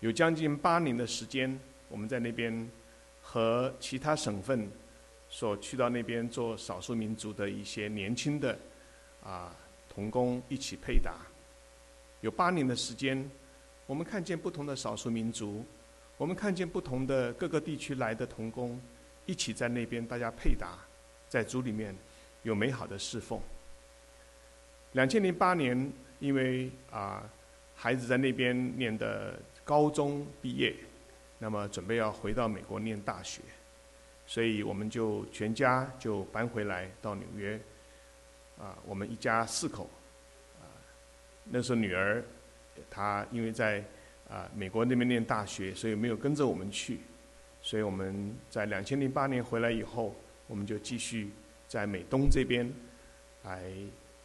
有将近八年的时间，我们在那边和其他省份所去到那边做少数民族的一些年轻的啊童工一起配搭。有八年的时间，我们看见不同的少数民族，我们看见不同的各个地区来的童工一起在那边大家配搭，在组里面有美好的侍奉。两千零八年，因为啊孩子在那边念的高中毕业，那么准备要回到美国念大学，所以我们就全家就搬回来到纽约，啊，我们一家四口。啊那时候女儿，她因为在啊美国那边念大学，所以没有跟着我们去。所以我们在两千零八年回来以后，我们就继续在美东这边来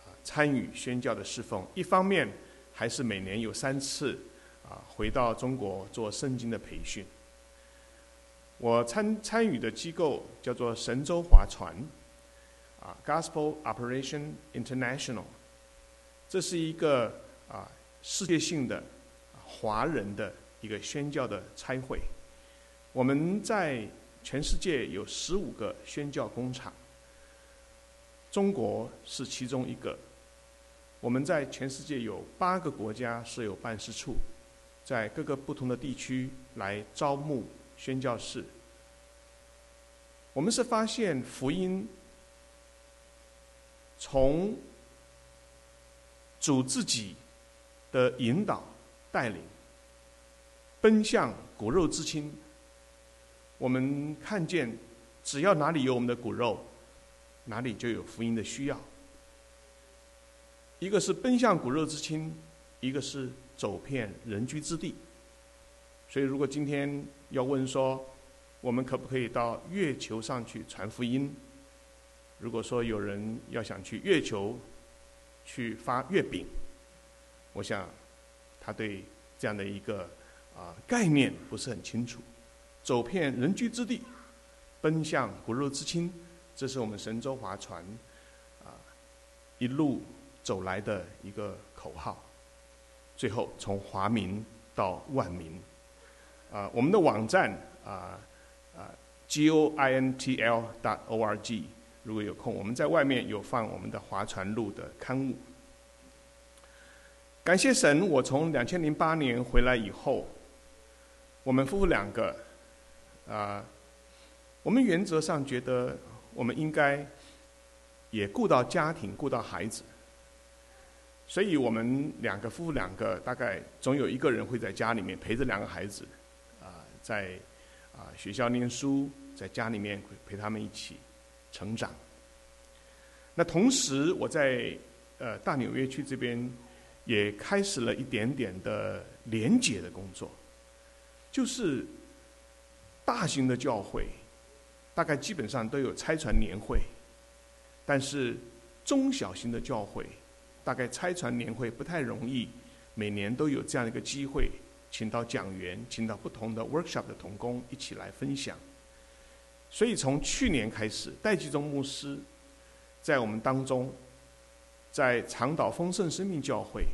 啊参与宣教的侍奉。一方面还是每年有三次啊回到中国做圣经的培训。我参参与的机构叫做神州划船，啊 Gospel Operation International。这是一个啊世界性的华人的一个宣教的差会，我们在全世界有十五个宣教工厂，中国是其中一个。我们在全世界有八个国家设有办事处，在各个不同的地区来招募宣教士。我们是发现福音从。主自己的引导带领，奔向骨肉之亲。我们看见，只要哪里有我们的骨肉，哪里就有福音的需要。一个是奔向骨肉之亲，一个是走遍人居之地。所以，如果今天要问说，我们可不可以到月球上去传福音？如果说有人要想去月球，去发月饼，我想他对这样的一个啊概念不是很清楚。走遍人居之地，奔向骨肉之亲，这是我们神州划船啊一路走来的一个口号。最后从华民到万民啊，我们的网站啊啊 g o i n t l dot o r g。如果有空，我们在外面有放我们的划船路的刊物。感谢神，我从两千零八年回来以后，我们夫妇两个，啊，我们原则上觉得我们应该也顾到家庭，顾到孩子，所以我们两个夫妇两个大概总有一个人会在家里面陪着两个孩子，啊，在啊学校念书，在家里面陪他们一起。成长。那同时，我在呃大纽约区这边也开始了一点点的连结的工作，就是大型的教会，大概基本上都有拆船年会，但是中小型的教会，大概拆船年会不太容易，每年都有这样一个机会，请到讲员，请到不同的 workshop 的同工一起来分享。所以从去年开始，戴季忠牧师在我们当中，在长岛丰盛生命教会，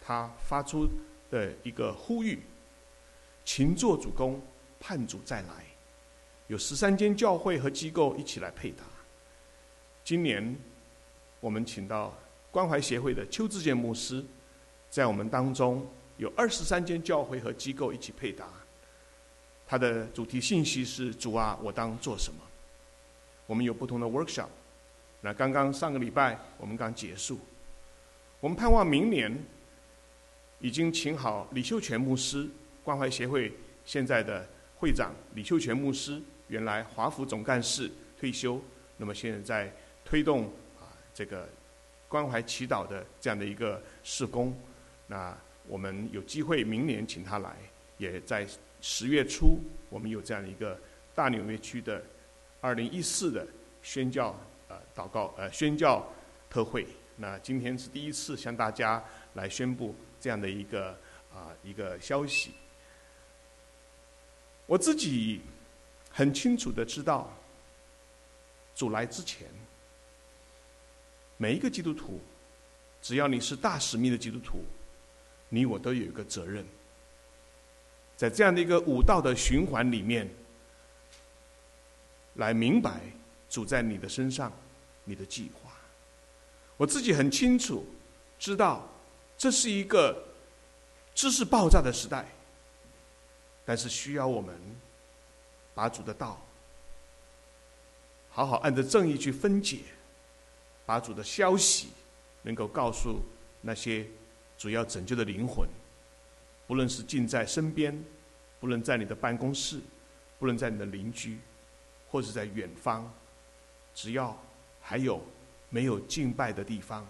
他发出的一个呼吁：勤做主公，盼主再来。有十三间教会和机构一起来配搭。今年我们请到关怀协会的邱志健牧师，在我们当中有二十三间教会和机构一起配搭。他的主题信息是：主啊，我当做什么？我们有不同的 workshop。那刚刚上个礼拜我们刚结束，我们盼望明年已经请好李秀全牧师，关怀协会现在的会长李秀全牧师，原来华府总干事退休，那么现在在推动啊这个关怀祈祷的这样的一个事工。那我们有机会明年请他来，也在。十月初，我们有这样的一个大纽约区的二零一四的宣教呃祷告呃宣教特会。那今天是第一次向大家来宣布这样的一个啊一个消息。我自己很清楚的知道，主来之前，每一个基督徒，只要你是大使命的基督徒，你我都有一个责任。在这样的一个五道的循环里面，来明白主在你的身上，你的计划。我自己很清楚，知道这是一个知识爆炸的时代，但是需要我们把主的道好好按着正义去分解，把主的消息能够告诉那些主要拯救的灵魂。不论是近在身边，不论在你的办公室，不论在你的邻居，或者在远方，只要还有没有敬拜的地方，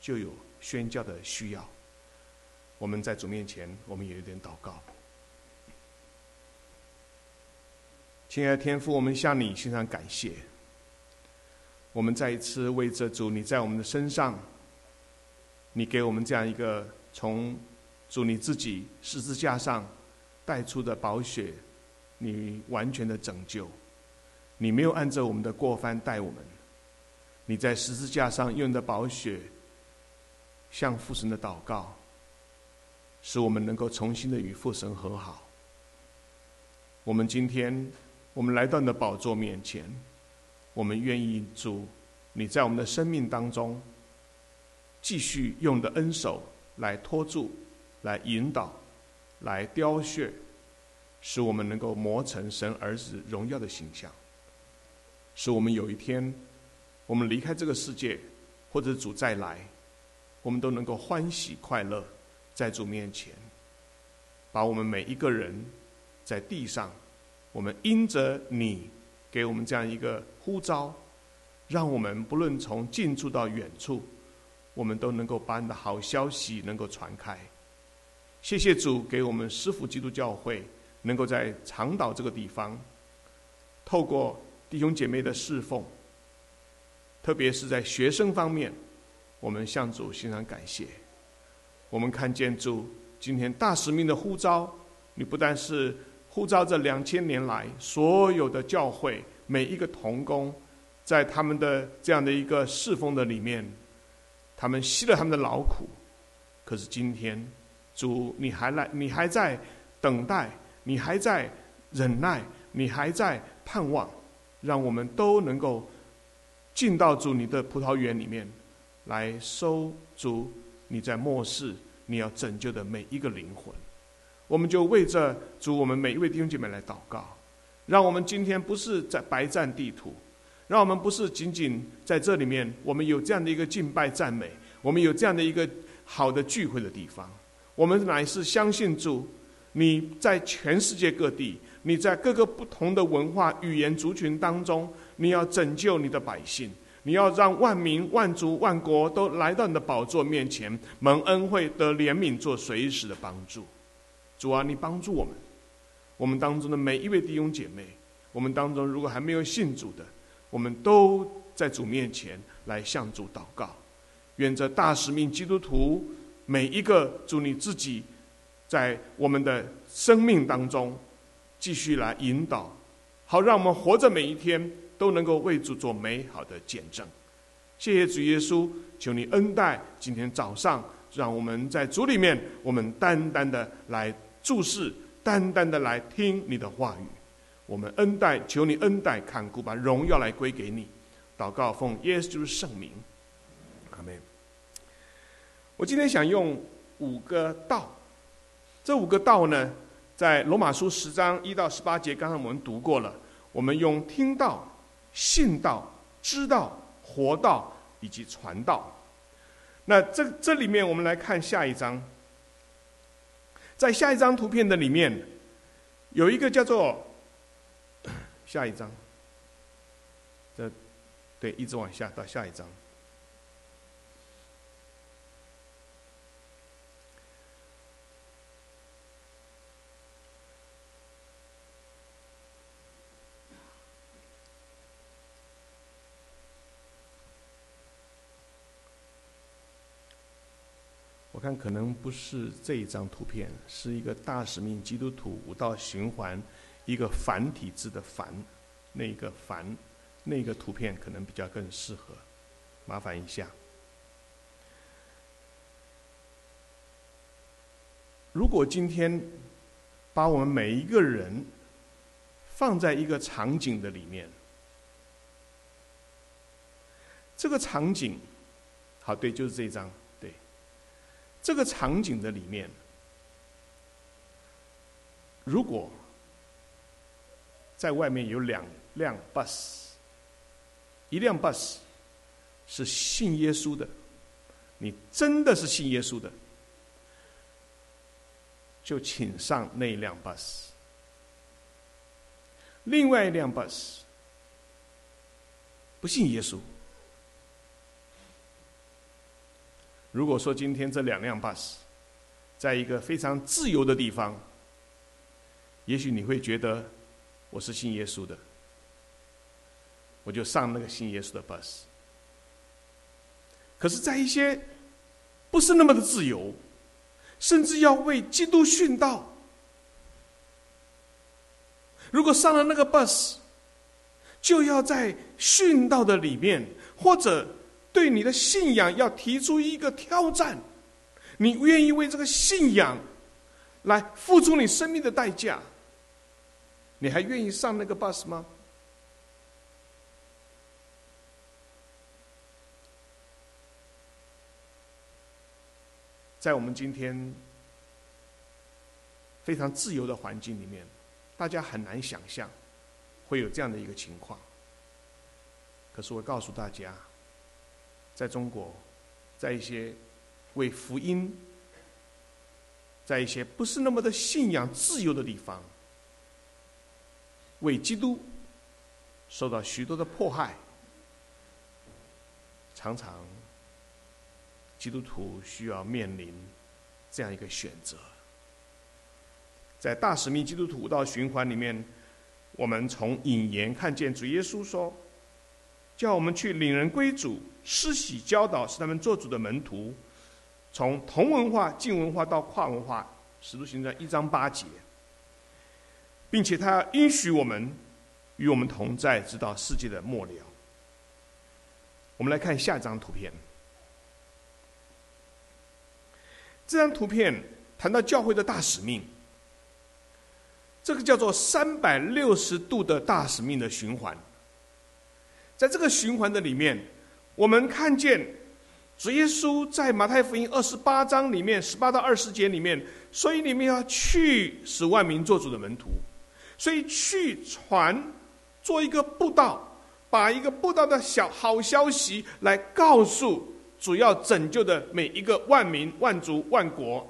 就有宣教的需要。我们在主面前，我们也有点祷告。亲爱的天父，我们向你献上感谢。我们再一次为这主，你在我们的身上，你给我们这样一个从。主你自己十字架上带出的宝血，你完全的拯救，你没有按照我们的过犯待我们，你在十字架上用的宝血，向父神的祷告，使我们能够重新的与父神和好。我们今天，我们来到你的宝座面前，我们愿意主你在我们的生命当中，继续用的恩手来托住。来引导，来雕削，使我们能够磨成神儿子荣耀的形象。使我们有一天，我们离开这个世界，或者主再来，我们都能够欢喜快乐，在主面前，把我们每一个人在地上，我们因着你给我们这样一个呼召，让我们不论从近处到远处，我们都能够把你的好消息能够传开。谢谢主给我们师傅基督教会能够在长岛这个地方，透过弟兄姐妹的侍奉，特别是在学生方面，我们向主欣赏感谢。我们看见主今天大使命的呼召，你不但是呼召这两千年来所有的教会每一个童工，在他们的这样的一个侍奉的里面，他们吸了他们的劳苦，可是今天。主，你还来？你还在等待？你还在忍耐？你还在盼望？让我们都能够进到主你的葡萄园里面，来收足你在末世你要拯救的每一个灵魂。我们就为着主我们每一位弟兄姐妹来祷告，让我们今天不是在白占地图，让我们不是仅仅在这里面，我们有这样的一个敬拜赞美，我们有这样的一个好的聚会的地方。我们乃是相信主，你在全世界各地，你在各个不同的文化语言族群当中，你要拯救你的百姓，你要让万民万族万国都来到你的宝座面前，蒙恩惠得怜悯，做随时的帮助。主啊，你帮助我们，我们当中的每一位弟兄姐妹，我们当中如果还没有信主的，我们都在主面前来向主祷告，愿这大使命基督徒。每一个主你自己，在我们的生命当中继续来引导，好让我们活着每一天都能够为主做美好的见证。谢谢主耶稣，求你恩待今天早上，让我们在主里面，我们单单的来注视，单单的来听你的话语。我们恩待，求你恩待，看顾，把荣耀来归给你。祷告奉耶稣圣名，阿门。我今天想用五个道，这五个道呢，在罗马书十章一到十八节，刚刚我们读过了。我们用听道、信道、知道、活道以及传道。那这这里面，我们来看下一章。在下一张图片的里面，有一个叫做下一张，这对，一直往下到下一张。我看可能不是这一张图片，是一个大使命基督徒五道循环，一个繁体字的繁，那个繁，那个图片可能比较更适合，麻烦一下。如果今天把我们每一个人放在一个场景的里面。这个场景，好，对，就是这张，这个场景的里面，如果在外面有两辆 bus，一辆 bus 是信耶稣的，你真的是信耶稣的，就请上那辆 bus。另外一辆 bus 不信耶稣。如果说今天这两辆 bus 在一个非常自由的地方，也许你会觉得我是信耶稣的，我就上那个信耶稣的 bus。可是，在一些不是那么的自由，甚至要为基督殉道，如果上了那个 bus，就要在殉道的里面或者。对你的信仰要提出一个挑战，你愿意为这个信仰来付出你生命的代价？你还愿意上那个 bus 吗？在我们今天非常自由的环境里面，大家很难想象会有这样的一个情况。可是我告诉大家。在中国，在一些为福音，在一些不是那么的信仰自由的地方，为基督受到许多的迫害，常常基督徒需要面临这样一个选择。在大使命基督徒到循环里面，我们从引言看见主耶稣说。叫我们去领人归主，施洗教导，使他们做主的门徒，从同文化、近文化到跨文化，使徒行传一章八节，并且他允许我们与我们同在，直到世界的末了。我们来看下一张图片。这张图片谈到教会的大使命，这个叫做三百六十度的大使命的循环。在这个循环的里面，我们看见主耶稣在马太福音二十八章里面十八到二十节里面，所以你们要去使万民做主的门徒，所以去传做一个布道，把一个布道的小好消息来告诉主要拯救的每一个万民万族万国，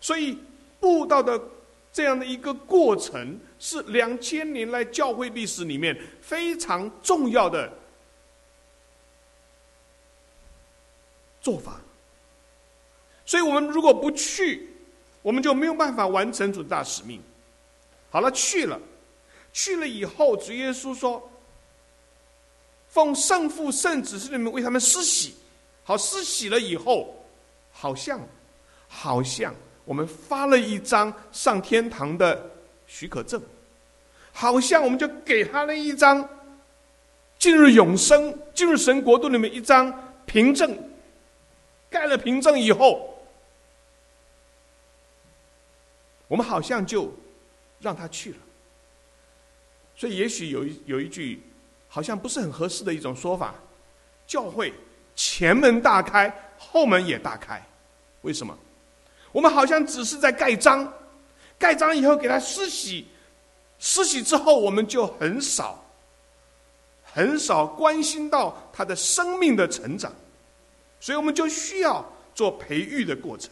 所以布道的。这样的一个过程是两千年来教会历史里面非常重要的做法，所以我们如果不去，我们就没有办法完成主大使命。好了，去了，去了以后，主耶稣说：“奉圣父圣子是你们为他们施洗。”好，施洗了以后，好像，好像。我们发了一张上天堂的许可证，好像我们就给他了一张进入永生、进入神国度里面一张凭证。盖了凭证以后，我们好像就让他去了。所以，也许有一有一句好像不是很合适的一种说法：教会前门大开，后门也大开。为什么？我们好像只是在盖章，盖章以后给他施洗，慈禧之后我们就很少，很少关心到他的生命的成长，所以我们就需要做培育的过程。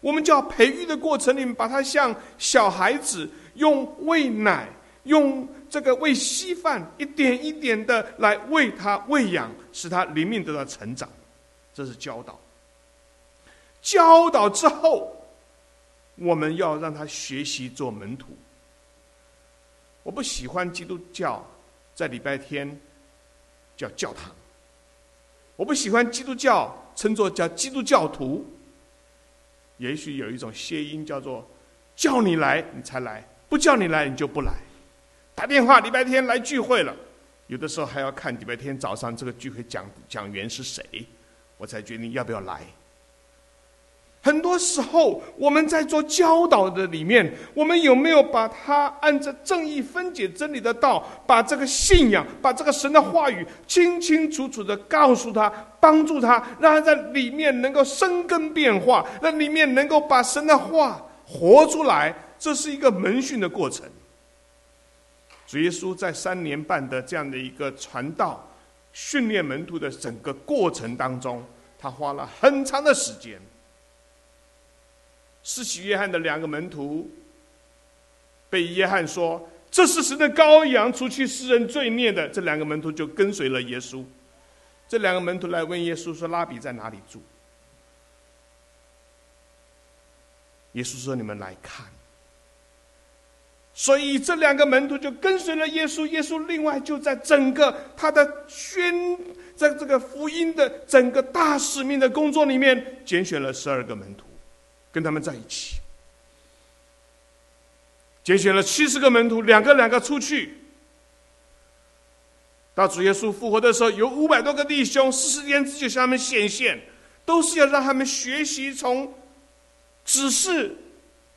我们叫培育的过程里面，把他像小孩子用喂奶，用这个喂稀饭，一点一点的来喂他喂养，使他灵命得到成长，这是教导。教导之后，我们要让他学习做门徒。我不喜欢基督教在礼拜天叫教堂，我不喜欢基督教称作叫基督教徒。也许有一种谐音叫做“叫你来你才来，不叫你来你就不来”。打电话礼拜天来聚会了，有的时候还要看礼拜天早上这个聚会讲讲员是谁，我才决定要不要来。很多时候，我们在做教导的里面，我们有没有把它按照正义分解真理的道，把这个信仰，把这个神的话语清清楚楚的告诉他，帮助他，让他在里面能够生根变化，在里面能够把神的话活出来。这是一个门训的过程。主耶稣在三年半的这样的一个传道、训练门徒的整个过程当中，他花了很长的时间。施洗约翰的两个门徒被约翰说：“这是神的羔羊，除去世人罪孽的。”这两个门徒就跟随了耶稣。这两个门徒来问耶稣说：“拉比在哪里住？”耶稣说：“你们来看。”所以这两个门徒就跟随了耶稣。耶稣另外就在整个他的宣在这个福音的整个大使命的工作里面，拣选了十二个门徒。跟他们在一起，拣选了七十个门徒，两个两个出去。到主耶稣复活的时候，有五百多个弟兄，四十天之久向他们显现，都是要让他们学习从只是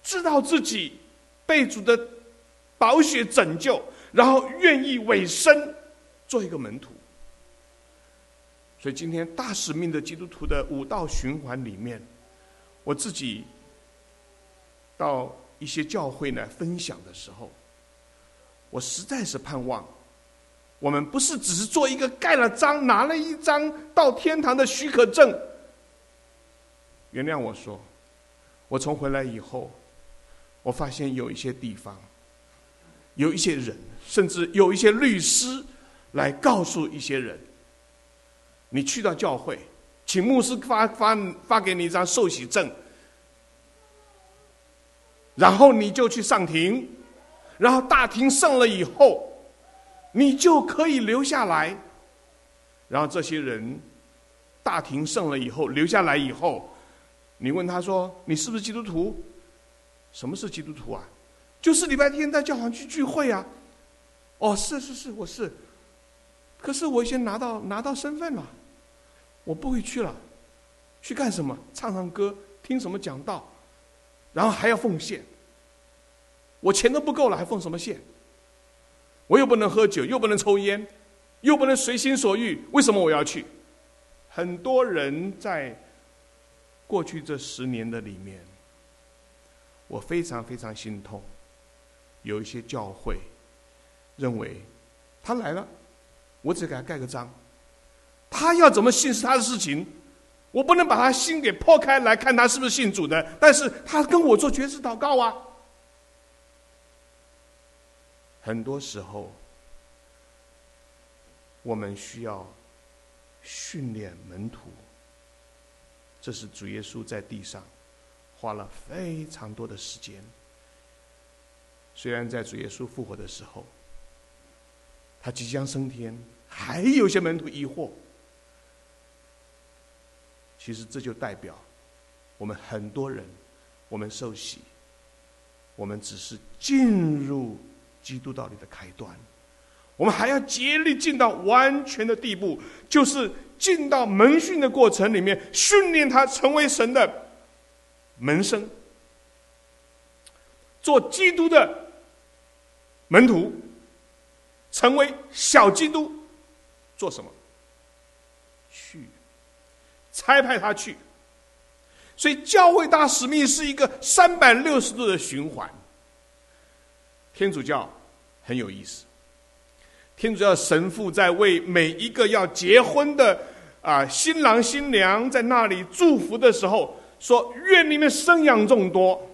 知道自己被主的宝血拯救，然后愿意委身做一个门徒。所以今天大使命的基督徒的五道循环里面。我自己到一些教会呢分享的时候，我实在是盼望，我们不是只是做一个盖了章、拿了一张到天堂的许可证。原谅我说，我从回来以后，我发现有一些地方，有一些人，甚至有一些律师来告诉一些人，你去到教会。请牧师发发发给你一张受洗证，然后你就去上庭，然后大庭胜了以后，你就可以留下来。然后这些人大庭胜了以后留下来以后，你问他说：“你是不是基督徒？”什么是基督徒啊？就是礼拜天在教堂去聚会啊。哦，是是是，我是。可是我已经拿到拿到身份了。我不会去了，去干什么？唱唱歌，听什么讲道，然后还要奉献。我钱都不够了，还奉什么献？我又不能喝酒，又不能抽烟，又不能随心所欲，为什么我要去？很多人在过去这十年的里面，我非常非常心痛。有一些教会认为，他来了，我只给他盖个章。他要怎么信是他的事情，我不能把他心给破开来看他是不是信主的。但是他跟我做绝志祷告啊。很多时候，我们需要训练门徒，这是主耶稣在地上花了非常多的时间。虽然在主耶稣复活的时候，他即将升天，还有些门徒疑惑。其实这就代表，我们很多人，我们受洗，我们只是进入基督道理的开端，我们还要竭力进到完全的地步，就是进到门训的过程里面，训练他成为神的门生，做基督的门徒，成为小基督，做什么？去。差派他去，所以教会大使命是一个三百六十度的循环。天主教很有意思，天主教神父在为每一个要结婚的啊新郎新娘在那里祝福的时候，说：“愿你们生养众多。”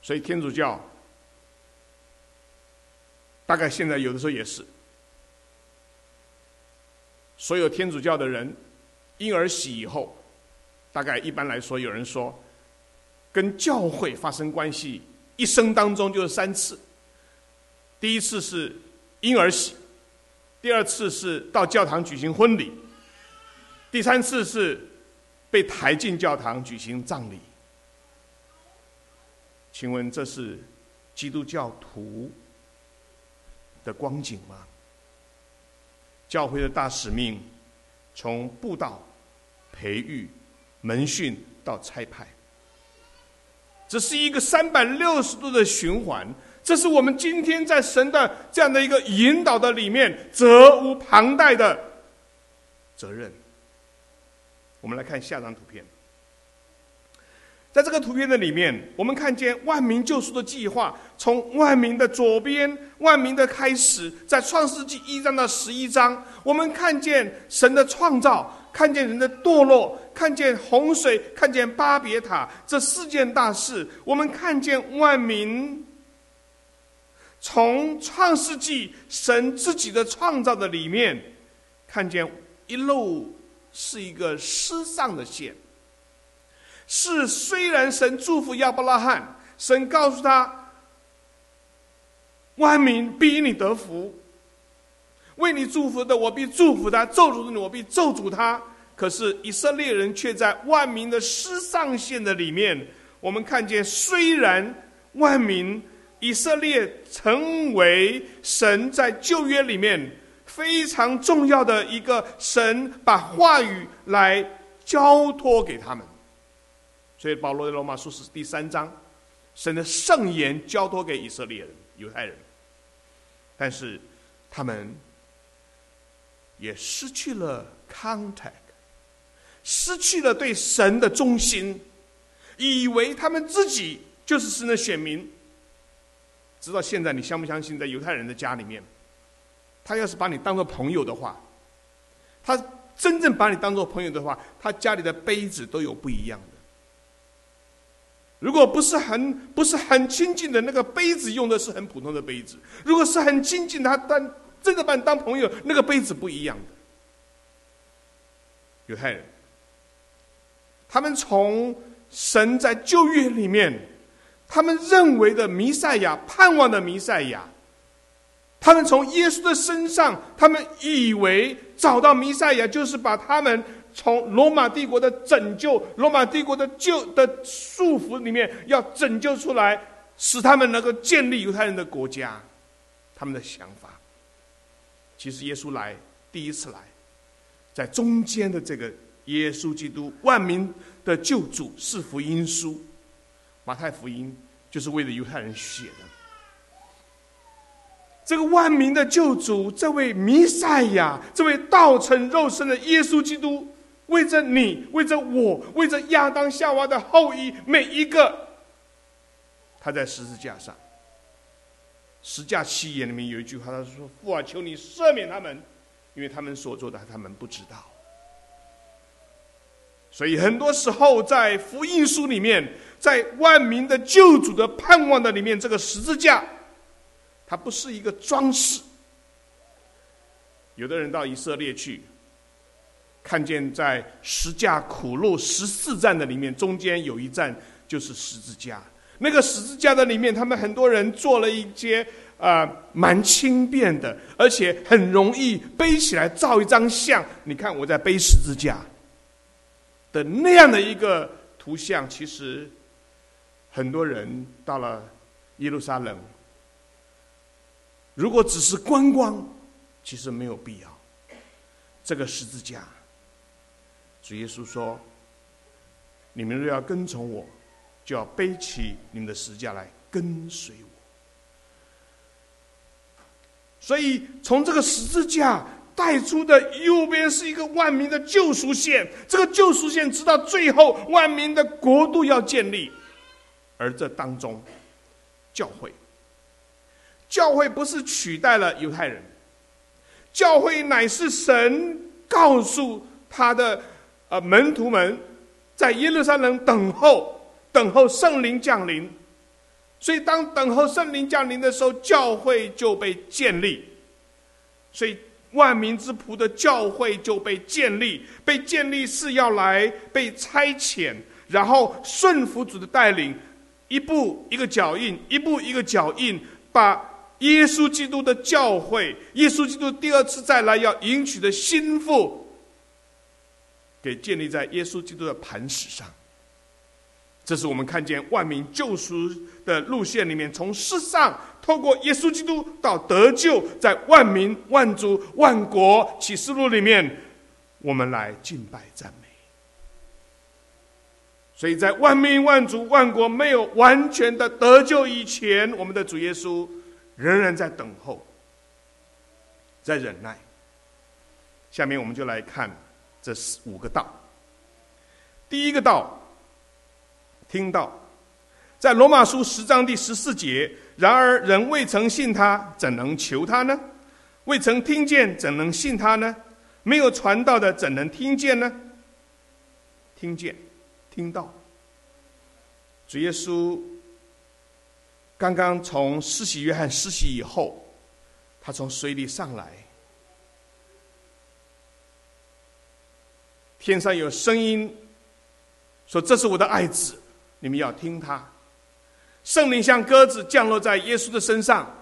所以天主教大概现在有的时候也是。所有天主教的人婴儿洗以后，大概一般来说，有人说，跟教会发生关系，一生当中就是三次。第一次是婴儿洗，第二次是到教堂举行婚礼，第三次是被抬进教堂举行葬礼。请问这是基督教徒的光景吗？教会的大使命，从布道培育、门训到差派。这是一个三百六十度的循环，这是我们今天在神的这样的一个引导的里面责无旁贷的责任。我们来看下张图片，在这个图片的里面，我们看见万民救赎的计划，从万民的左边，万民的开始，在创世纪一章到十一章，我们看见神的创造。看见人的堕落，看见洪水，看见巴别塔这四件大事，我们看见万民从创世纪神自己的创造的里面，看见一路是一个失丧的线。是虽然神祝福亚伯拉罕，神告诉他，万民必因你得福。为你祝福的，我必祝福他；咒诅的，我必咒诅他。可是以色列人却在万民的失上线的里面，我们看见，虽然万民以色列成为神在旧约里面非常重要的一个神，把话语来交托给他们。所以保罗的罗马书是第三章，神的圣言交托给以色列人、犹太人，但是他们。也失去了 contact，失去了对神的忠心，以为他们自己就是神的选民。直到现在，你相不相信，在犹太人的家里面，他要是把你当做朋友的话，他真正把你当做朋友的话，他家里的杯子都有不一样的。如果不是很不是很亲近的那个杯子，用的是很普通的杯子；如果是很亲近，他当。真的把你当朋友，那个杯子不一样的。犹太人，他们从神在旧约里面，他们认为的弥赛亚、盼望的弥赛亚，他们从耶稣的身上，他们以为找到弥赛亚就是把他们从罗马帝国的拯救、罗马帝国的救的束缚里面要拯救出来，使他们能够建立犹太人的国家，他们的想法。其实耶稣来第一次来，在中间的这个耶稣基督万民的救主是福音书，马太福音就是为了犹太人写的。这个万民的救主，这位弥赛亚，这位道成肉身的耶稣基督，为着你，为着我，为着亚当夏娃的后裔每一个，他在十字架上。十架七言里面有一句话，他说：“父啊，求你赦免他们，因为他们所做的，他们不知道。”所以很多时候，在福音书里面，在万民的救主的盼望的里面，这个十字架，它不是一个装饰。有的人到以色列去，看见在十架苦路十四站的里面，中间有一站就是十字架。那个十字架的里面，他们很多人做了一些啊蛮轻便的，而且很容易背起来照一张相。你看我在背十字架的那样的一个图像，其实很多人到了耶路撒冷，如果只是观光，其实没有必要。这个十字架，主耶稣说：“你们若要跟从我。”就要背起你们的十字架来跟随我。所以，从这个十字架带出的右边是一个万民的救赎线，这个救赎线直到最后，万民的国度要建立。而这当中，教会，教会不是取代了犹太人，教会乃是神告诉他的呃门徒们，在耶路撒冷等候。等候圣灵降临，所以当等候圣灵降临的时候，教会就被建立。所以万民之仆的教会就被建立，被建立是要来被差遣，然后顺服主的带领，一步一个脚印，一步一个脚印，把耶稣基督的教会，耶稣基督第二次再来要迎娶的心腹，给建立在耶稣基督的磐石上。这是我们看见万民救赎的路线里面，从世上透过耶稣基督到得救，在万民、万族、万国启示录里面，我们来敬拜赞美。所以在万民万族万国没有完全的得救以前，我们的主耶稣仍然在等候，在忍耐。下面我们就来看这五个道。第一个道，听到，在罗马书十章第十四节。然而人未曾信他，怎能求他呢？未曾听见，怎能信他呢？没有传道的，怎能听见呢？听见，听到。主耶稣刚刚从施洗约翰施洗以后，他从水里上来，天上有声音说：“这是我的爱子，你们要听他。”圣灵像鸽子降落在耶稣的身上，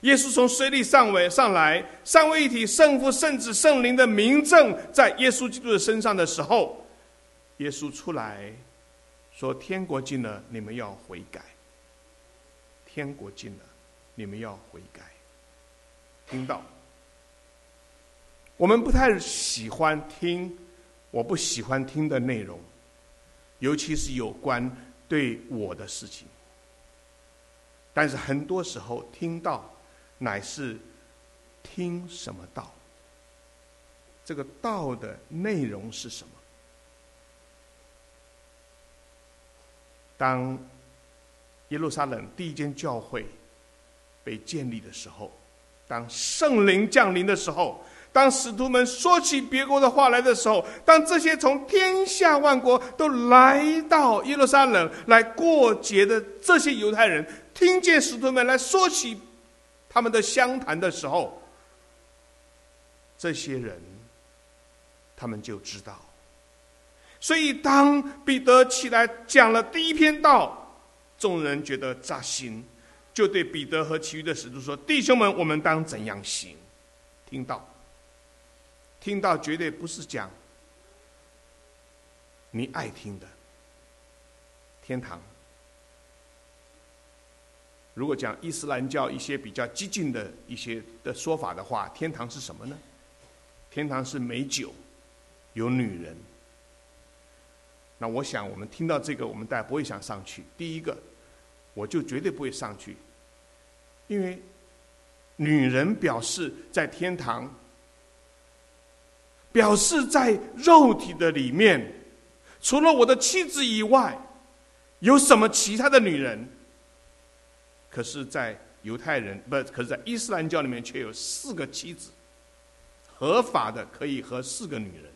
耶稣从水里上尾上来，三位一体圣父、圣子、圣灵的名证在耶稣基督的身上的时候，耶稣出来说：“天国近了，你们要悔改。天国近了，你们要悔改。”听到？我们不太喜欢听，我不喜欢听的内容，尤其是有关对我的事情。但是很多时候听到，乃是听什么道？这个道的内容是什么？当耶路撒冷第一间教会被建立的时候，当圣灵降临的时候，当使徒们说起别国的话来的时候，当这些从天下万国都来到耶路撒冷来过节的这些犹太人。听见使徒们来说起他们的相谈的时候，这些人他们就知道。所以，当彼得起来讲了第一篇道，众人觉得扎心，就对彼得和其余的使徒说：“弟兄们，我们当怎样行？”听到，听到绝对不是讲你爱听的天堂。如果讲伊斯兰教一些比较激进的一些的说法的话，天堂是什么呢？天堂是美酒，有女人。那我想，我们听到这个，我们大家不会想上去。第一个，我就绝对不会上去，因为女人表示在天堂，表示在肉体的里面，除了我的妻子以外，有什么其他的女人？可是，在犹太人不，可是在伊斯兰教里面却有四个妻子，合法的可以和四个女人。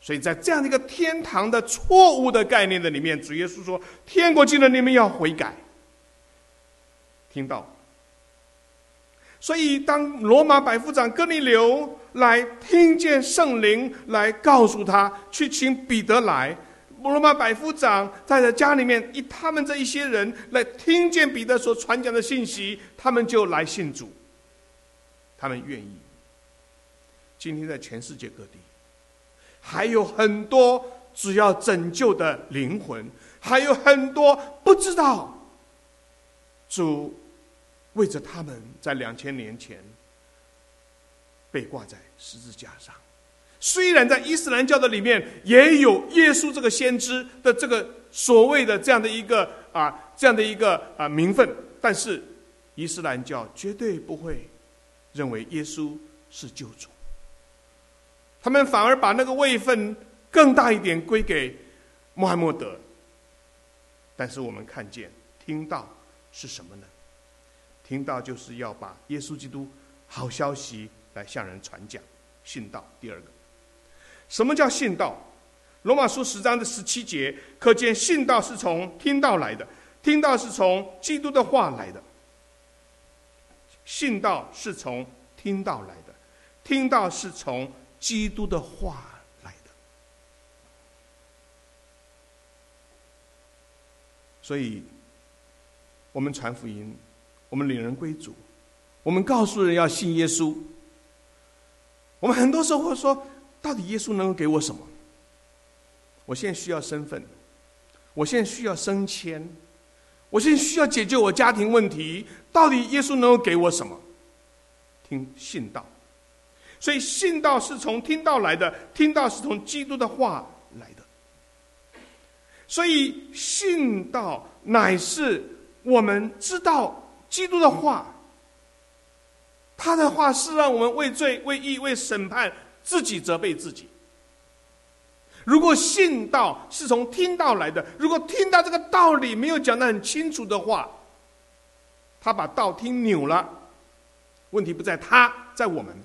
所以在这样的一个天堂的错误的概念的里面，主耶稣说：“天国进了，你们要悔改。”听到？所以当罗马百夫长哥尼流来听见圣灵来告诉他去请彼得来。罗马百夫长在他家里面，以他们这一些人来听见彼得所传讲的信息，他们就来信主。他们愿意。今天在全世界各地，还有很多只要拯救的灵魂，还有很多不知道主为着他们在两千年前被挂在十字架上。虽然在伊斯兰教的里面也有耶稣这个先知的这个所谓的这样的一个啊这样的一个啊名分，但是伊斯兰教绝对不会认为耶稣是救主，他们反而把那个位分更大一点归给穆罕默德。但是我们看见听到是什么呢？听到就是要把耶稣基督好消息来向人传讲，信道。第二个。什么叫信道？罗马书十章的十七节，可见信道是从听到来的，听到是从基督的话来的。信道是从听到来的，听到是从基督的话来的。所以，我们传福音，我们领人归主，我们告诉人要信耶稣。我们很多时候会说。到底耶稣能够给我什么？我现在需要身份，我现在需要升迁，我现在需要解决我家庭问题。到底耶稣能够给我什么？听信道，所以信道是从听到来的，听到是从基督的话来的。所以信道乃是我们知道基督的话，他的话是让我们为罪、为义、为审判自己责备自己。如果信道是从听到来的，如果听到这个道理没有讲得很清楚的话，他把道听扭了。问题不在他，在我们。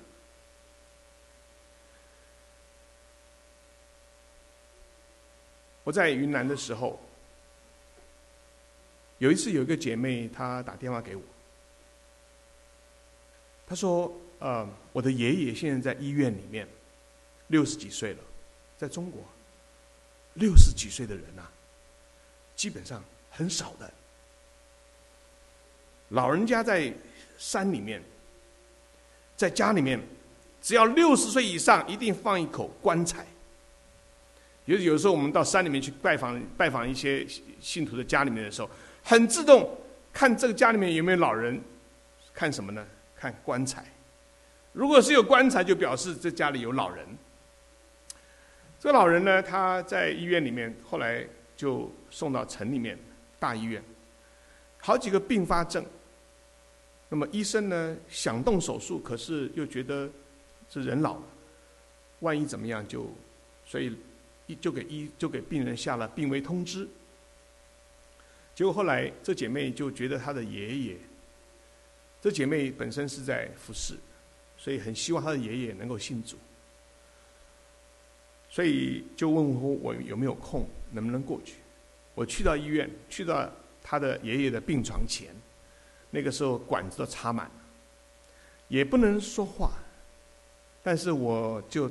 我在云南的时候，有一次有一个姐妹她打电话给我，她说：“呃，我的爷爷现在在医院里面，六十几岁了，在中国，六十几岁的人呐，基本上很少的。老人家在山里面，在家里面，只要六十岁以上，一定放一口棺材。”有有时候我们到山里面去拜访拜访一些信徒的家里面的时候，很自动看这个家里面有没有老人，看什么呢？看棺材。如果是有棺材，就表示这家里有老人。这个老人呢，他在医院里面，后来就送到城里面大医院，好几个并发症。那么医生呢想动手术，可是又觉得这人老了，万一怎么样就，所以。就给医就给病人下了病危通知，结果后来这姐妹就觉得她的爷爷，这姐妹本身是在服侍，所以很希望她的爷爷能够信主，所以就问我我有没有空，能不能过去？我去到医院，去到她的爷爷的病床前，那个时候管子都插满了，也不能说话，但是我就。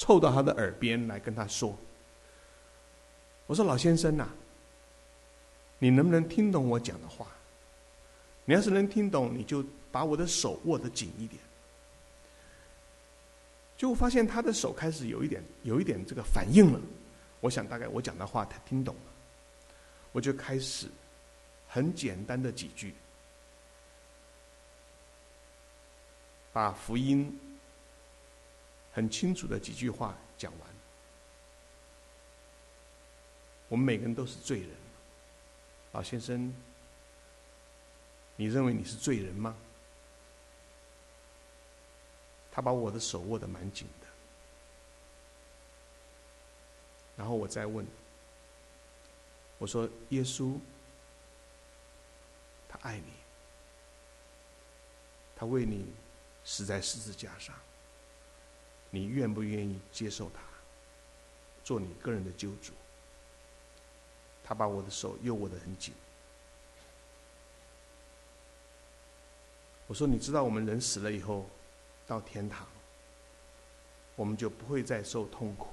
凑到他的耳边来跟他说：“我说老先生呐，你能不能听懂我讲的话？你要是能听懂，你就把我的手握得紧一点。”就发现他的手开始有一点、有一点这个反应了。我想大概我讲的话他听懂了，我就开始很简单的几句，把福音。很清楚的几句话讲完。我们每个人都是罪人，老先生，你认为你是罪人吗？他把我的手握得蛮紧的，然后我再问，我说：“耶稣，他爱你，他为你死在十字架上。”你愿不愿意接受他，做你个人的救主？他把我的手又握得很紧。我说：“你知道，我们人死了以后，到天堂，我们就不会再受痛苦。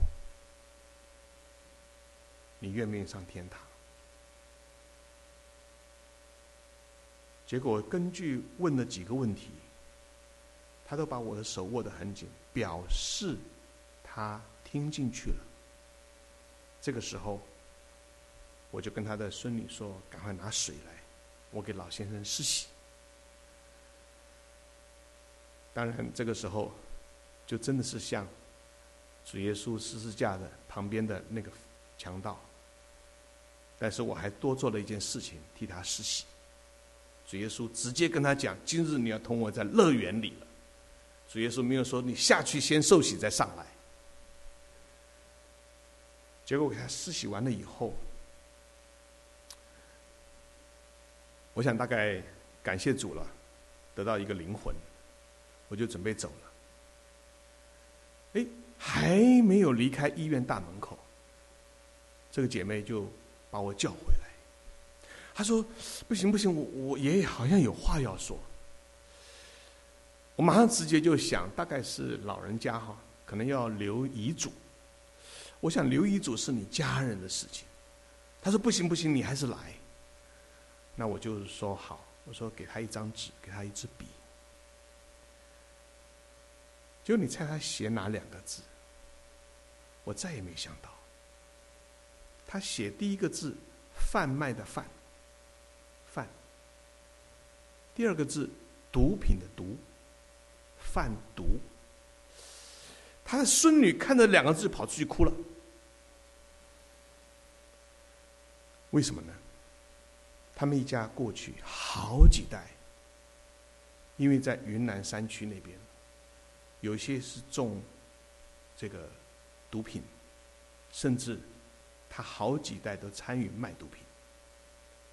你愿不愿意上天堂？”结果根据问了几个问题。他都把我的手握得很紧，表示他听进去了。这个时候，我就跟他的孙女说：“赶快拿水来，我给老先生施洗。”当然，这个时候就真的是像主耶稣十字架的旁边的那个强盗，但是我还多做了一件事情，替他施洗。主耶稣直接跟他讲：“今日你要同我在乐园里了。”主耶稣没有说你下去先受洗再上来。结果给他施洗完了以后，我想大概感谢主了，得到一个灵魂，我就准备走了。哎，还没有离开医院大门口，这个姐妹就把我叫回来，她说：“不行不行，我我爷爷好像有话要说。”我马上直接就想，大概是老人家哈，可能要留遗嘱。我想留遗嘱是你家人的事情。他说不行不行，你还是来。那我就说好，我说给他一张纸，给他一支笔。就你猜他写哪两个字？我再也没想到。他写第一个字“贩卖”的“贩”，贩。第二个字“毒品”的“毒”。贩毒，他的孙女看着两个字跑出去哭了。为什么呢？他们一家过去好几代，因为在云南山区那边，有些是种这个毒品，甚至他好几代都参与卖毒品。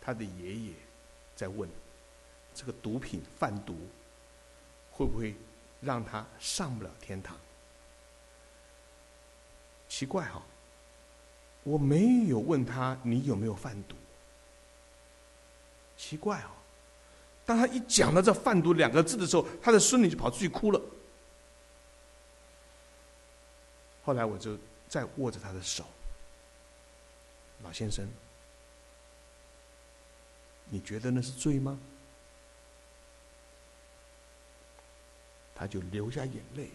他的爷爷在问：这个毒品贩毒会不会让他上不了天堂？奇怪哈，我没有问他你有没有贩毒。奇怪哦，当他一讲到这“贩毒”两个字的时候，他的孙女就跑出去哭了。后来我就再握着他的手，老先生，你觉得那是罪吗？他就流下眼泪。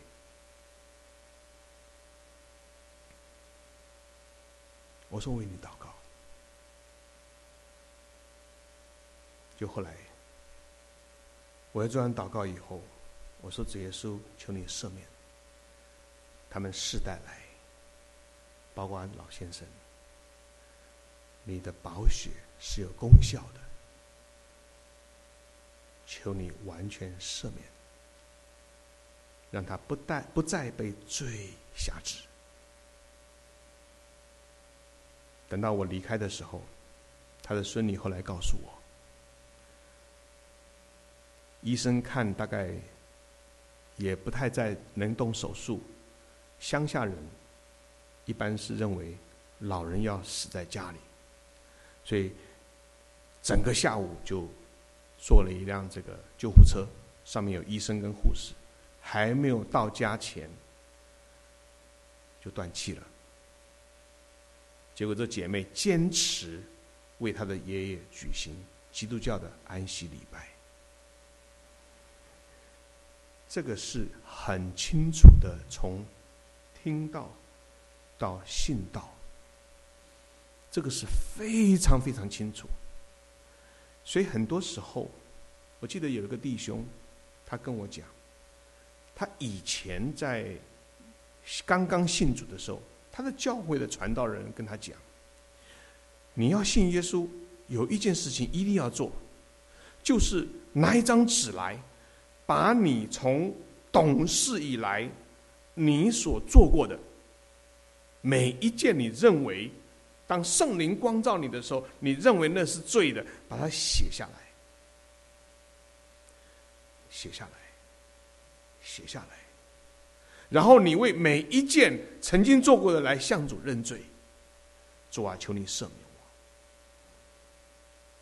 我说：“为你祷告。”就后来，我要做完祷告以后，我说：“主耶稣，求你赦免他们世代来，包括老先生，你的宝血是有功效的，求你完全赦免，让他不带不再被罪辖制。”等到我离开的时候，他的孙女后来告诉我。医生看大概也不太再能动手术，乡下人一般是认为老人要死在家里，所以整个下午就坐了一辆这个救护车，上面有医生跟护士，还没有到家前就断气了。结果这姐妹坚持为她的爷爷举行基督教的安息礼拜。这个是很清楚的，从听到到信道，这个是非常非常清楚。所以很多时候，我记得有一个弟兄，他跟我讲，他以前在刚刚信主的时候，他的教会的传道人跟他讲，你要信耶稣，有一件事情一定要做，就是拿一张纸来。把你从懂事以来，你所做过的每一件，你认为当圣灵光照你的时候，你认为那是罪的，把它写下来，写下来，写下来，然后你为每一件曾经做过的来向主认罪，主啊，求你赦免我。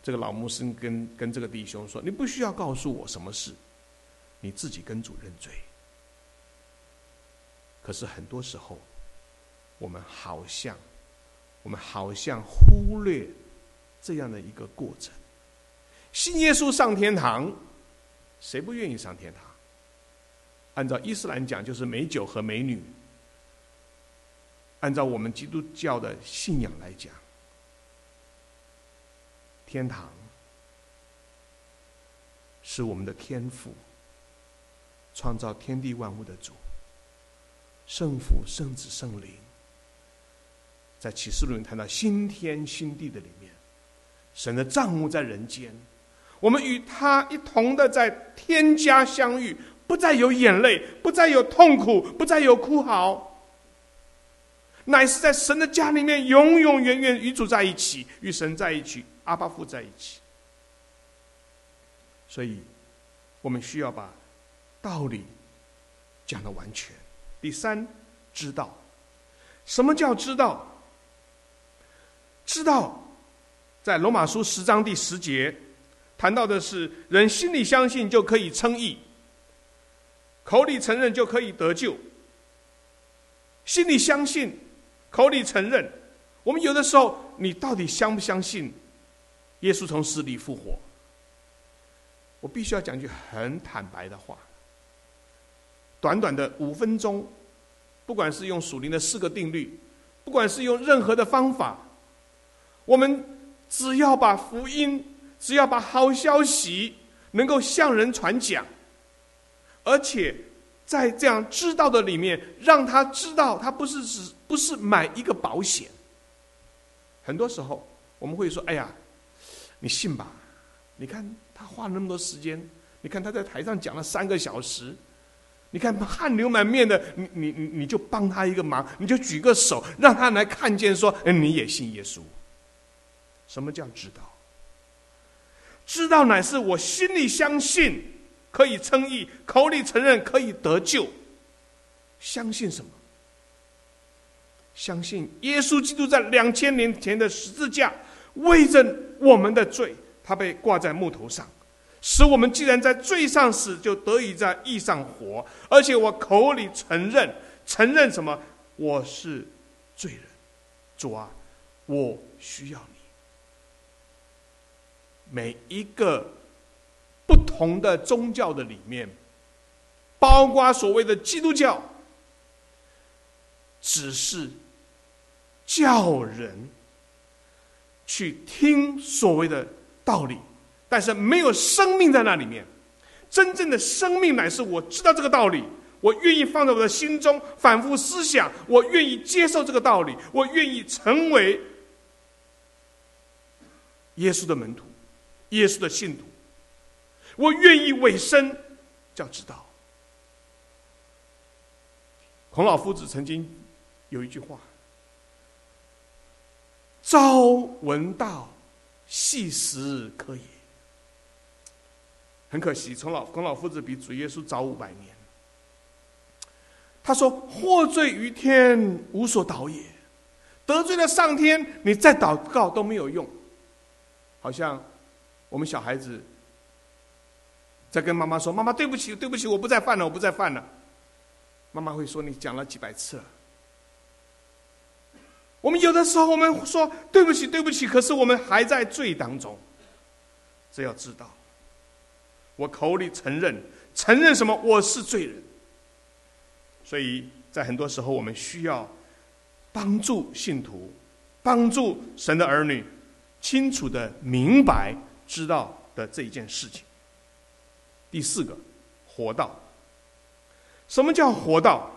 这个老牧师跟跟这个弟兄说：“你不需要告诉我什么事。”你自己跟主认罪，可是很多时候，我们好像，我们好像忽略这样的一个过程。信耶稣上天堂，谁不愿意上天堂？按照伊斯兰讲，就是美酒和美女；按照我们基督教的信仰来讲，天堂是我们的天赋。创造天地万物的主，圣父、圣子、圣灵，在启示录谈到新天新地的里面，神的账目在人间，我们与他一同的在天家相遇，不再有眼泪，不再有痛苦，不再有哭嚎，乃是在神的家里面永永远远与主在一起，与神在一起，阿巴父在一起。所以，我们需要把。道理讲的完全。第三，知道什么叫知道？知道，在罗马书十章第十节谈到的是：人心里相信就可以称义，口里承认就可以得救。心里相信，口里承认。我们有的时候，你到底相不相信耶稣从死里复活？我必须要讲句很坦白的话。短短的五分钟，不管是用属灵的四个定律，不管是用任何的方法，我们只要把福音，只要把好消息能够向人传讲，而且在这样知道的里面，让他知道，他不是只不是买一个保险。很多时候，我们会说：“哎呀，你信吧？你看他花了那么多时间，你看他在台上讲了三个小时，你看汗流满面的，你你你你就帮他一个忙，你就举个手，让他来看见，说：哎，你也信耶稣。什么叫知道？知道乃是我心里相信，可以称义；口里承认，可以得救。相信什么？”相信耶稣基督在两千年前的十字架为着我们的罪，他被挂在木头上，使我们既然在罪上死，就得以在义上活。而且我口里承认，承认什么？我是罪人，主啊，我需要你。每一个不同的宗教的里面，包括所谓的基督教，只是。叫人去听所谓的道理，但是没有生命在那里面。真正的生命乃是我知道这个道理，我愿意放在我的心中反复思想，我愿意接受这个道理，我愿意成为耶稣的门徒，耶稣的信徒，我愿意委身，叫知道。孔老夫子曾经有一句话。朝闻道，夕死可也。很可惜，从老孔老夫子比主耶稣早五百年。他说：“获罪于天，无所祷也。得罪了上天，你再祷告都没有用。好像我们小孩子在跟妈妈说：‘妈妈，对不起，对不起，我不再犯了，我不再犯了。’妈妈会说：‘你讲了几百次了。’我们有的时候，我们说对不起，对不起，可是我们还在罪当中。只要知道，我口里承认，承认什么？我是罪人。所以在很多时候，我们需要帮助信徒，帮助神的儿女，清楚的明白知道的这一件事情。第四个，活道。什么叫活道？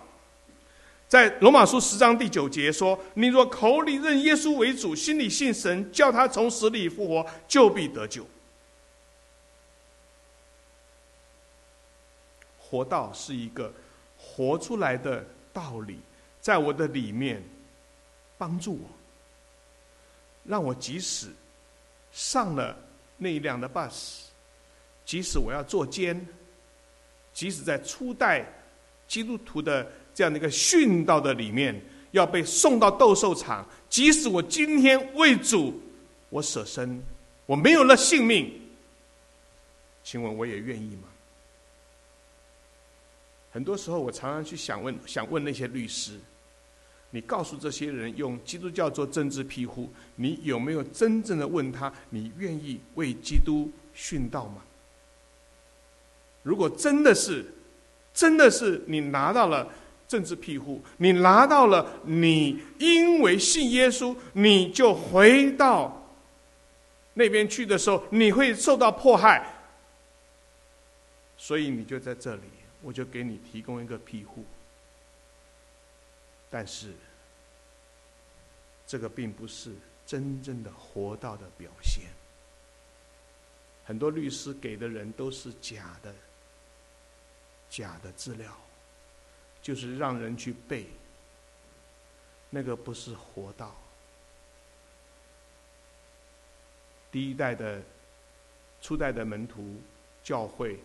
在罗马书十章第九节说：“你若口里认耶稣为主，心里信神，叫他从死里复活，就必得救。”活道是一个活出来的道理，在我的里面帮助我，让我即使上了那一辆的 bus，即使我要坐监，即使在初代基督徒的。这样的一个殉道的里面，要被送到斗兽场。即使我今天为主，我舍身，我没有了性命，请问我也愿意吗？很多时候，我常常去想问，想问那些律师：，你告诉这些人用基督教做政治庇护，你有没有真正的问他，你愿意为基督殉道吗？如果真的是，真的是你拿到了。政治庇护，你拿到了，你因为信耶稣，你就回到那边去的时候，你会受到迫害，所以你就在这里，我就给你提供一个庇护。但是，这个并不是真正的活道的表现。很多律师给的人都是假的，假的资料。就是让人去背，那个不是活道。第一代的、初代的门徒教会，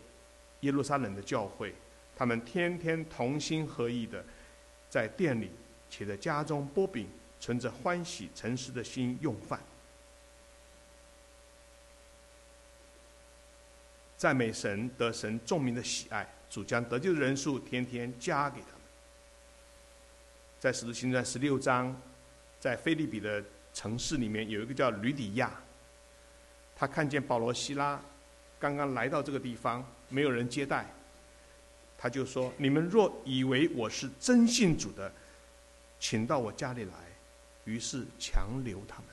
耶路撒冷的教会，他们天天同心合意的在店里，且在家中剥饼，存着欢喜诚实的心用饭，赞美神得神众民的喜爱。主将得救的人数天天加给他们。在使徒行传十六章，在菲利比的城市里面有一个叫吕底亚，他看见保罗、希拉刚刚来到这个地方，没有人接待，他就说：“你们若以为我是真信主的，请到我家里来。”于是强留他们。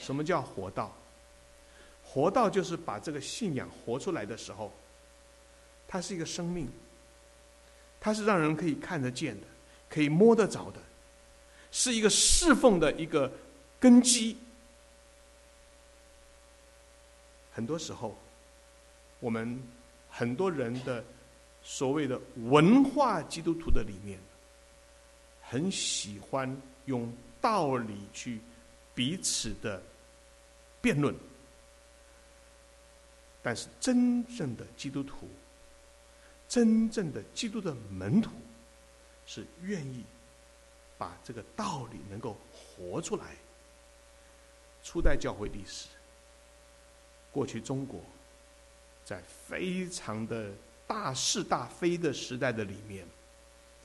什么叫活道？活道就是把这个信仰活出来的时候。它是一个生命，它是让人可以看得见的，可以摸得着的，是一个侍奉的一个根基，很多时候，我们很多人的所谓的文化基督徒的里面，很喜欢用道理去彼此的辩论，但是真正的基督徒，真正的基督的门徒，是愿意把这个道理能够活出来。初代教会历史。过去中国，在非常的大是大非的时代的里面，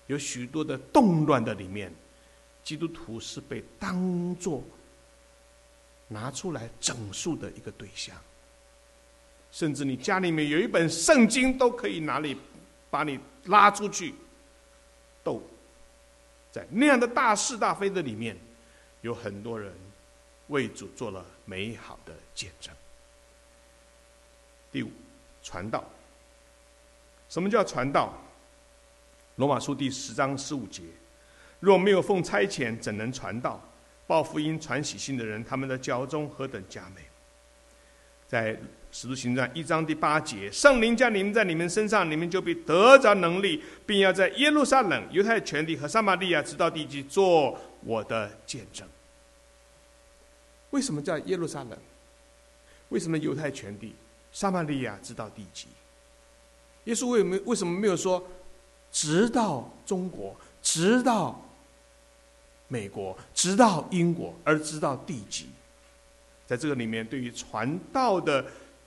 有许多的动乱的里面，基督徒是被当作拿出来整数的一个对象。甚至你家里面有一本圣经，都可以拿里把你拉出去斗。在那样的大是大非的里面，有很多人为主做了美好的见证。第五，传道。什么叫传道？罗马书第十章十五节：若没有奉差遣，怎能传道？报福音、传喜信的人，他们的教中何等佳美！在使徒行传一章第八节：圣灵降临在你们身上，你们就必得着能力，并要在耶路撒冷、犹太全地和撒玛利亚直到地极做我的见证。为什么叫耶路撒冷？为什么犹太全地？撒玛利亚直到地极，耶稣为什么为什么没有说直到中国，直到美国，直到英国，而直到地极？在这个里面，对于传道的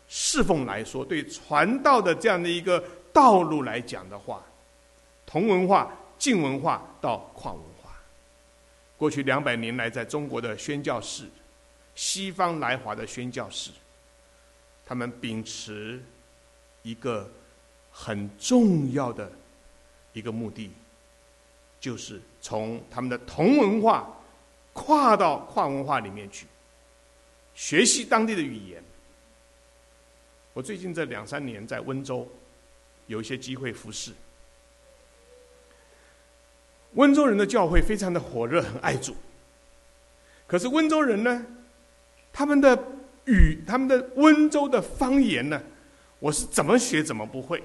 侍奉来说，对传道的这样的一个道路来讲的话，同文化、近文化到跨文化，过去两百年来，在中国的宣教士，西方来华的宣教士。他们秉持一个很重要的一个目的，就是从他们的同文化跨到跨文化里面去，学习当地的语言。我最近这两三年在温州有一些机会服侍，温州人的教会非常的火热，很爱主。可是温州人呢，他们的。语他们的温州的方言呢，我是怎么学怎么不会。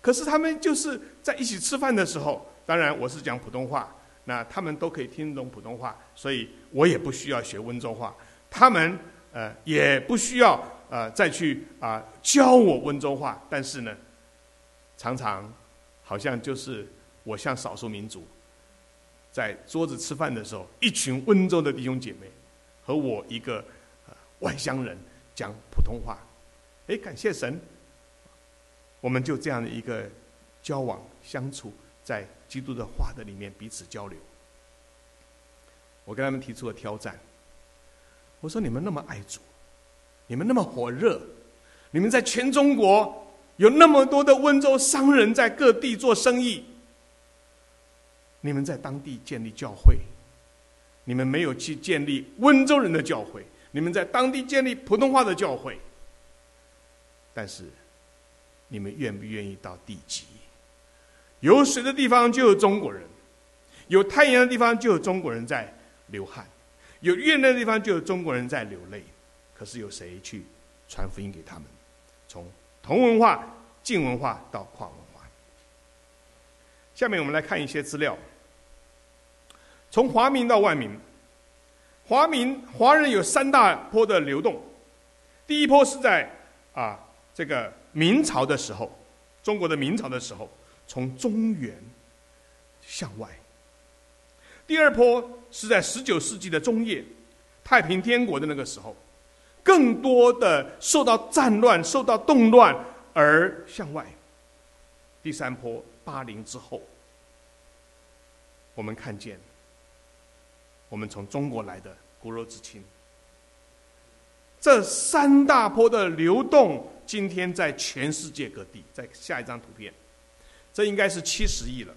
可是他们就是在一起吃饭的时候，当然我是讲普通话，那他们都可以听懂普通话，所以我也不需要学温州话，他们呃也不需要呃再去啊教我温州话。但是呢，常常好像就是我像少数民族，在桌子吃饭的时候，一群温州的弟兄姐妹和我一个。外乡人讲普通话，哎，感谢神，我们就这样的一个交往相处，在基督的话的里面彼此交流。我跟他们提出了挑战，我说：你们那么爱主，你们那么火热，你们在全中国有那么多的温州商人在各地做生意，你们在当地建立教会，你们没有去建立温州人的教会。你们在当地建立普通话的教会，但是你们愿不愿意到地极？有水的地方就有中国人，有太阳的地方就有中国人在流汗，有月亮的地方就有中国人在流泪。可是有谁去传福音给他们？从同文化、近文化到跨文化。下面我们来看一些资料，从华民到万民。华民华人有三大波的流动，第一波是在啊这个明朝的时候，中国的明朝的时候，从中原向外；第二波是在十九世纪的中叶，太平天国的那个时候，更多的受到战乱、受到动乱而向外；第三波八零之后，我们看见。我们从中国来的骨肉之亲，这三大波的流动，今天在全世界各地。在下一张图片，这应该是七十亿了。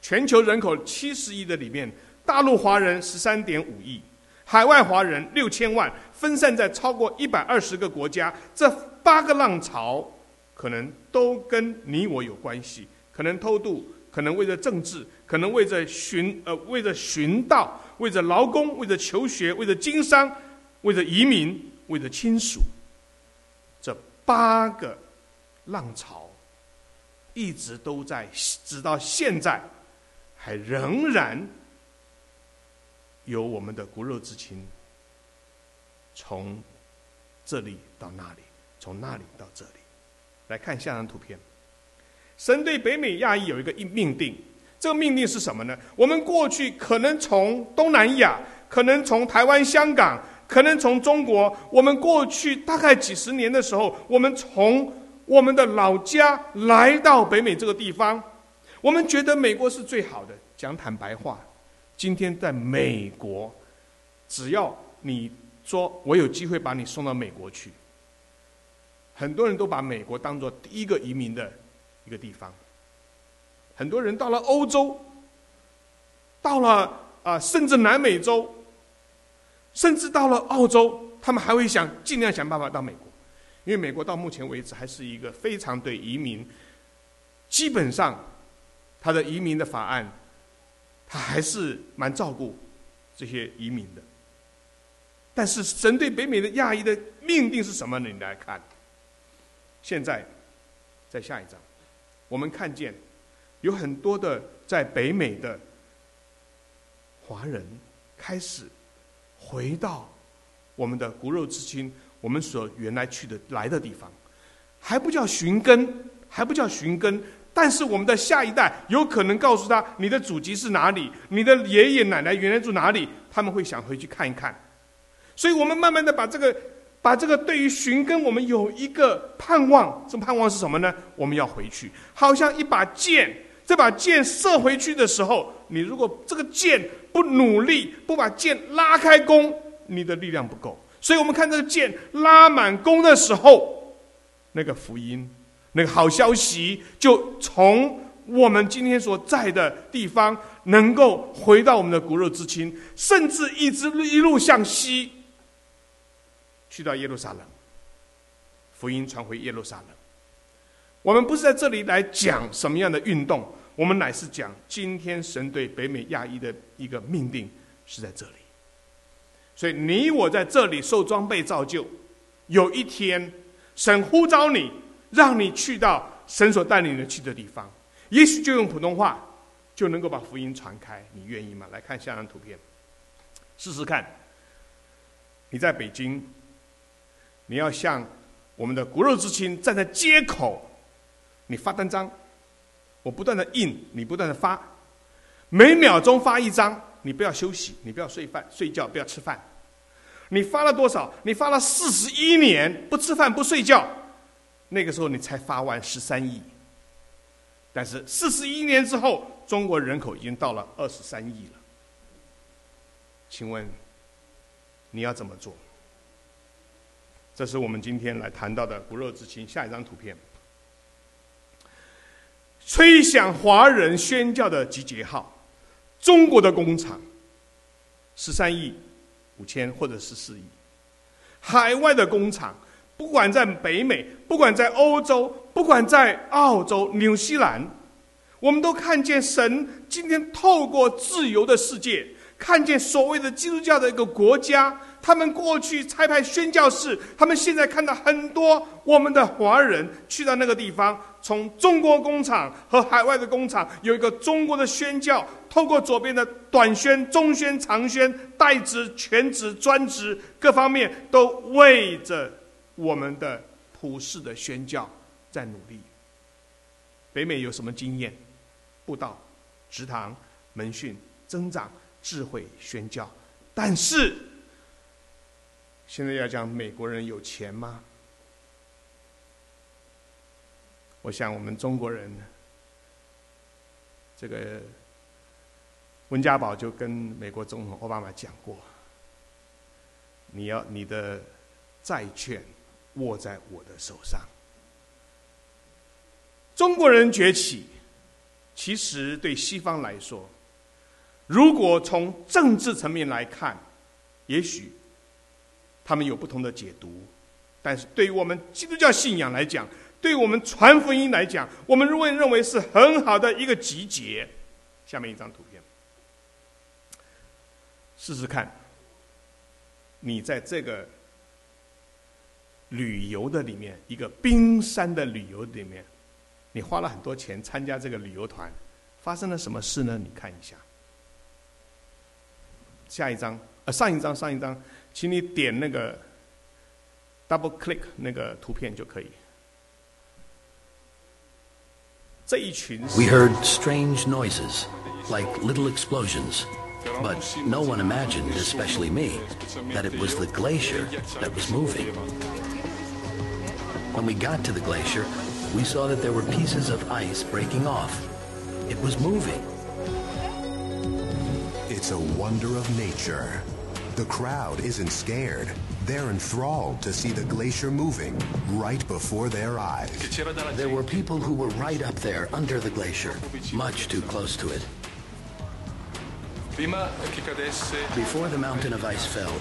全球人口七十亿的里面，大陆华人十三点五亿，海外华人六千万，分散在超过一百二十个国家。这八个浪潮，可能都跟你我有关系，可能偷渡。可能为了政治，可能为着寻呃，为着寻道，为着劳工，为着求学，为着经商，为着移民，为着亲属，这八个浪潮，一直都在，直到现在，还仍然有我们的骨肉之亲，从这里到那里，从那里到这里。来看下张图片，神对北美亚裔有一个命定，这个命令是什么呢？我们过去可能从东南亚，可能从台湾、香港。可能从中国，我们过去大概几十年的时候，我们从我们的老家来到北美这个地方，我们觉得美国是最好的。讲坦白话，今天在美国，只要你说我有机会把你送到美国去，很多人都把美国当做第一个移民的一个地方。很多人到了欧洲，到了啊，甚至南美洲。甚至到了澳洲，他们还会想尽量想办法到美国，因为美国到目前为止还是一个非常对移民，基本上，他的移民的法案，他还是蛮照顾这些移民的。但是神对北美的亚裔的命定是什么呢？你来看，现在，在下一章，我们看见有很多的在北美的华人开始。回到我们的骨肉之亲，我们所原来去的来的地方，还不叫寻根，还不叫寻根。但是我们的下一代有可能告诉他，你的祖籍是哪里，你的爷爷奶奶原来住哪里，他们会想回去看一看。所以我们慢慢的把这个，把这个对于寻根，我们有一个盼望。这盼望是什么呢？我们要回去，好像一把剑，这把箭射回去的时候，你如果这个箭。不努力，不把箭拉开弓，你的力量不够。所以我们看这个箭拉满弓的时候，那个福音，那个好消息，就从我们今天所在的地方，能够回到我们的骨肉之亲，甚至一直一路向西，去到耶路撒冷，福音传回耶路撒冷。我们不是在这里来讲什么样的运动。我们乃是讲今天神对北美亚裔的一个命定是在这里，所以你我在这里受装备造就，有一天神呼召你，让你去到神所带领你去的地方，也许就用普通话就能够把福音传开，你愿意吗？来看下张图片，试试看。你在北京，你要向我们的骨肉之亲站在街口，你发单张。我不断的印，你不断的发，每秒钟发一张，你不要休息，你不要睡饭睡觉，不要吃饭。你发了多少？你发了四十一年，不吃饭不睡觉，那个时候你才发完十三亿。但是四十一年之后，中国人口已经到了二十三亿了。请问你要怎么做？这是我们今天来谈到的骨肉之亲。下一张图片。吹响华人宣教的集结号，中国的工厂，十三亿五千或者十四亿，海外的工厂，不管在北美，不管在欧洲，不管在澳洲、纽西兰，我们都看见神今天透过自由的世界，看见所谓的基督教的一个国家。他们过去差派宣教士，他们现在看到很多我们的华人去到那个地方，从中国工厂和海外的工厂有一个中国的宣教，透过左边的短宣、中宣、长宣、代职、全职、专职各方面，都为着我们的普世的宣教在努力。北美有什么经验？布道、职堂、门训、增长智慧、宣教，但是。现在要讲美国人有钱吗？我想我们中国人，这个温家宝就跟美国总统奥巴马讲过：“你要你的债券握在我的手上。”中国人崛起，其实对西方来说，如果从政治层面来看，也许。他们有不同的解读，但是对于我们基督教信仰来讲，对我们传福音来讲，我们如果认为是很好的一个集结。下面一张图片，试试看，你在这个旅游的里面，一个冰山的旅游里面，你花了很多钱参加这个旅游团，发生了什么事呢？你看一下，下一张，呃，上一张，上一张，请你点那个 double click 那个图片就可以。We heard strange noises, like little explosions. But no one imagined, especially me, that it was the glacier that was moving. When we got to the glacier, we saw that there were pieces of ice breaking off. It was moving. It's a wonder of nature. The crowd isn't scared. They're enthralled to see the glacier moving right before their eyes. There were people who were right up there under the glacier, much too close to it. Before the mountain of ice fell,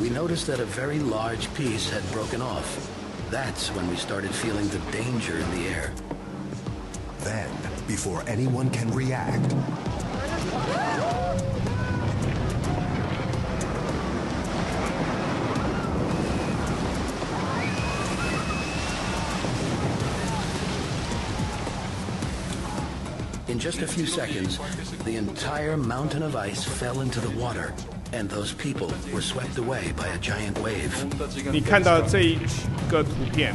we noticed that a very large piece had broken off. That's when we started feeling the danger in the air. Then, before anyone can react, ，In just a few seconds, the entire mountain of ice fell into the water, and those people were swept away by a giant wave. 你看到这一个图片，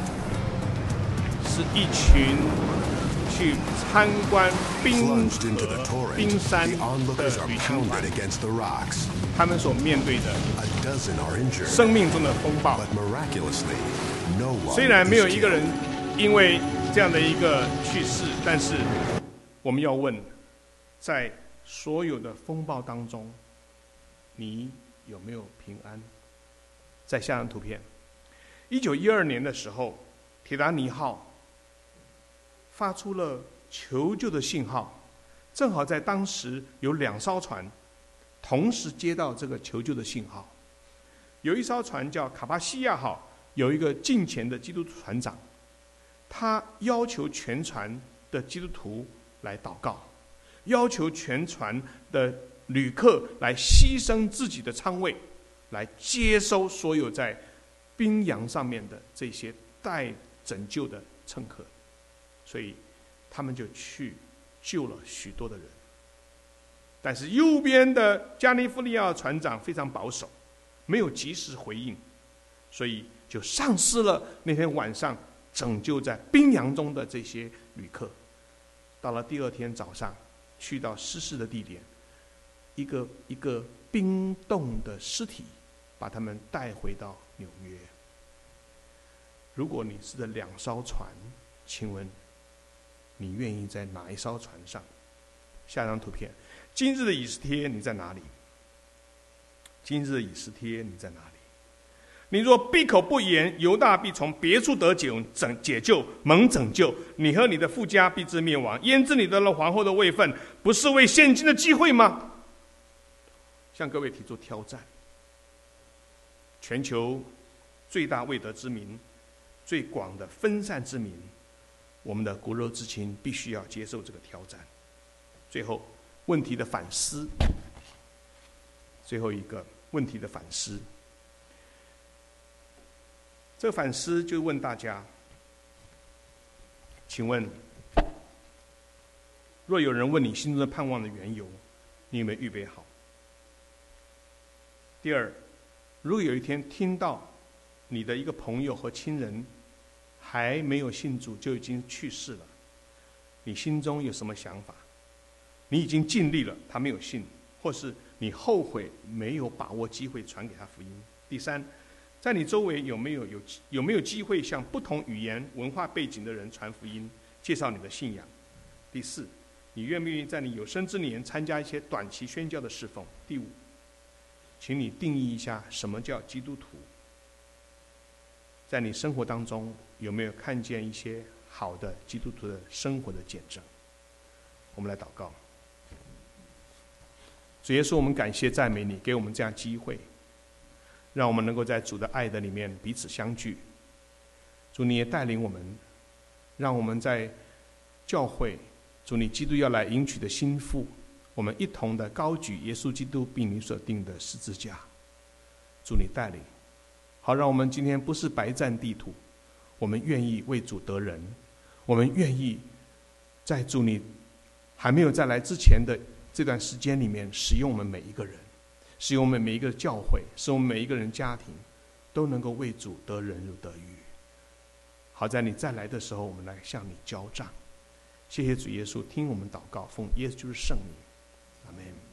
是一群去参观冰 plunged into the 河、冰 torrent, 山 the 的 onlookers are 旅行团 pounded，against the rocks. 他们所面对的 A dozen are injured, 生命中的风暴。 but miraculously, no one 虽然没有 is 一个人 killed. 因为这样的一个去世，但是 我们要问，在所有的风暴当中，你有没有平安？在下张图片，一九一二年的时候，铁达尼号发出了求救的信号，正好在当时有两艘船同时接到这个求救的信号，有一艘船叫卡巴西亚号，有一个近前的基督徒船长，他要求全船的基督徒来祷告，要求全船的旅客来牺牲自己的舱位，来接收所有在冰洋上面的这些待拯救的乘客，所以他们就去救了许多的人。但是右边的加利福尼亚船长非常保守，没有及时回应，所以就丧失了那天晚上拯救在冰洋中的这些旅客。到了第二天早上，去到失事的地点，一个一个冰冻的尸体，把他们带回到纽约。如果你是这两艘船，请问你愿意在哪一艘船上？下张图片，今日的以斯帖你在哪里？今日的以斯帖你在哪里？你若闭口不言，犹大必从别处得救，拯解救，蒙拯救。你和你的富家必致灭亡。焉知你得了皇后的位分，不是为现今的机会吗？向各位提出挑战。全球最大未得之民，最广的分散之民，我们的骨肉之亲必须要接受这个挑战。最后，问题的反思。最后一个问题的反思。这反思就问大家：请问，若有人问你心中的盼望的缘由，你有没有预备好？第二，如果有一天听到你的一个朋友和亲人还没有信主就已经去世了，你心中有什么想法？你已经尽力了，他没有信，或是你后悔没有把握机会传给他福音？第三。在你周围有没有有有没有机会向不同语言文化背景的人传福音，介绍你的信仰？第四，你愿不愿意在你有生之年参加一些短期宣教的侍奉？第五，请你定义一下什么叫基督徒？在你生活当中有没有看见一些好的基督徒的生活的见证？我们来祷告。主耶稣，我们感谢赞美你，给我们这样机会。让我们能够在主的爱的里面彼此相聚。主，你也带领我们，让我们在教会，主你基督要来迎娶的心腹，我们一同的高举耶稣基督并你所定的十字架。主你带领，好让我们今天不是白占地图，我们愿意为主得人，我们愿意在主你还没有再来之前的这段时间里面，使用我们每一个人，使我们每一个教会，使我们每一个人家庭都能够为主得人如得鱼。好在你再来的时候，我们来向你交账。谢谢主耶稣，听我们祷告，奉耶稣就是圣名，阿门。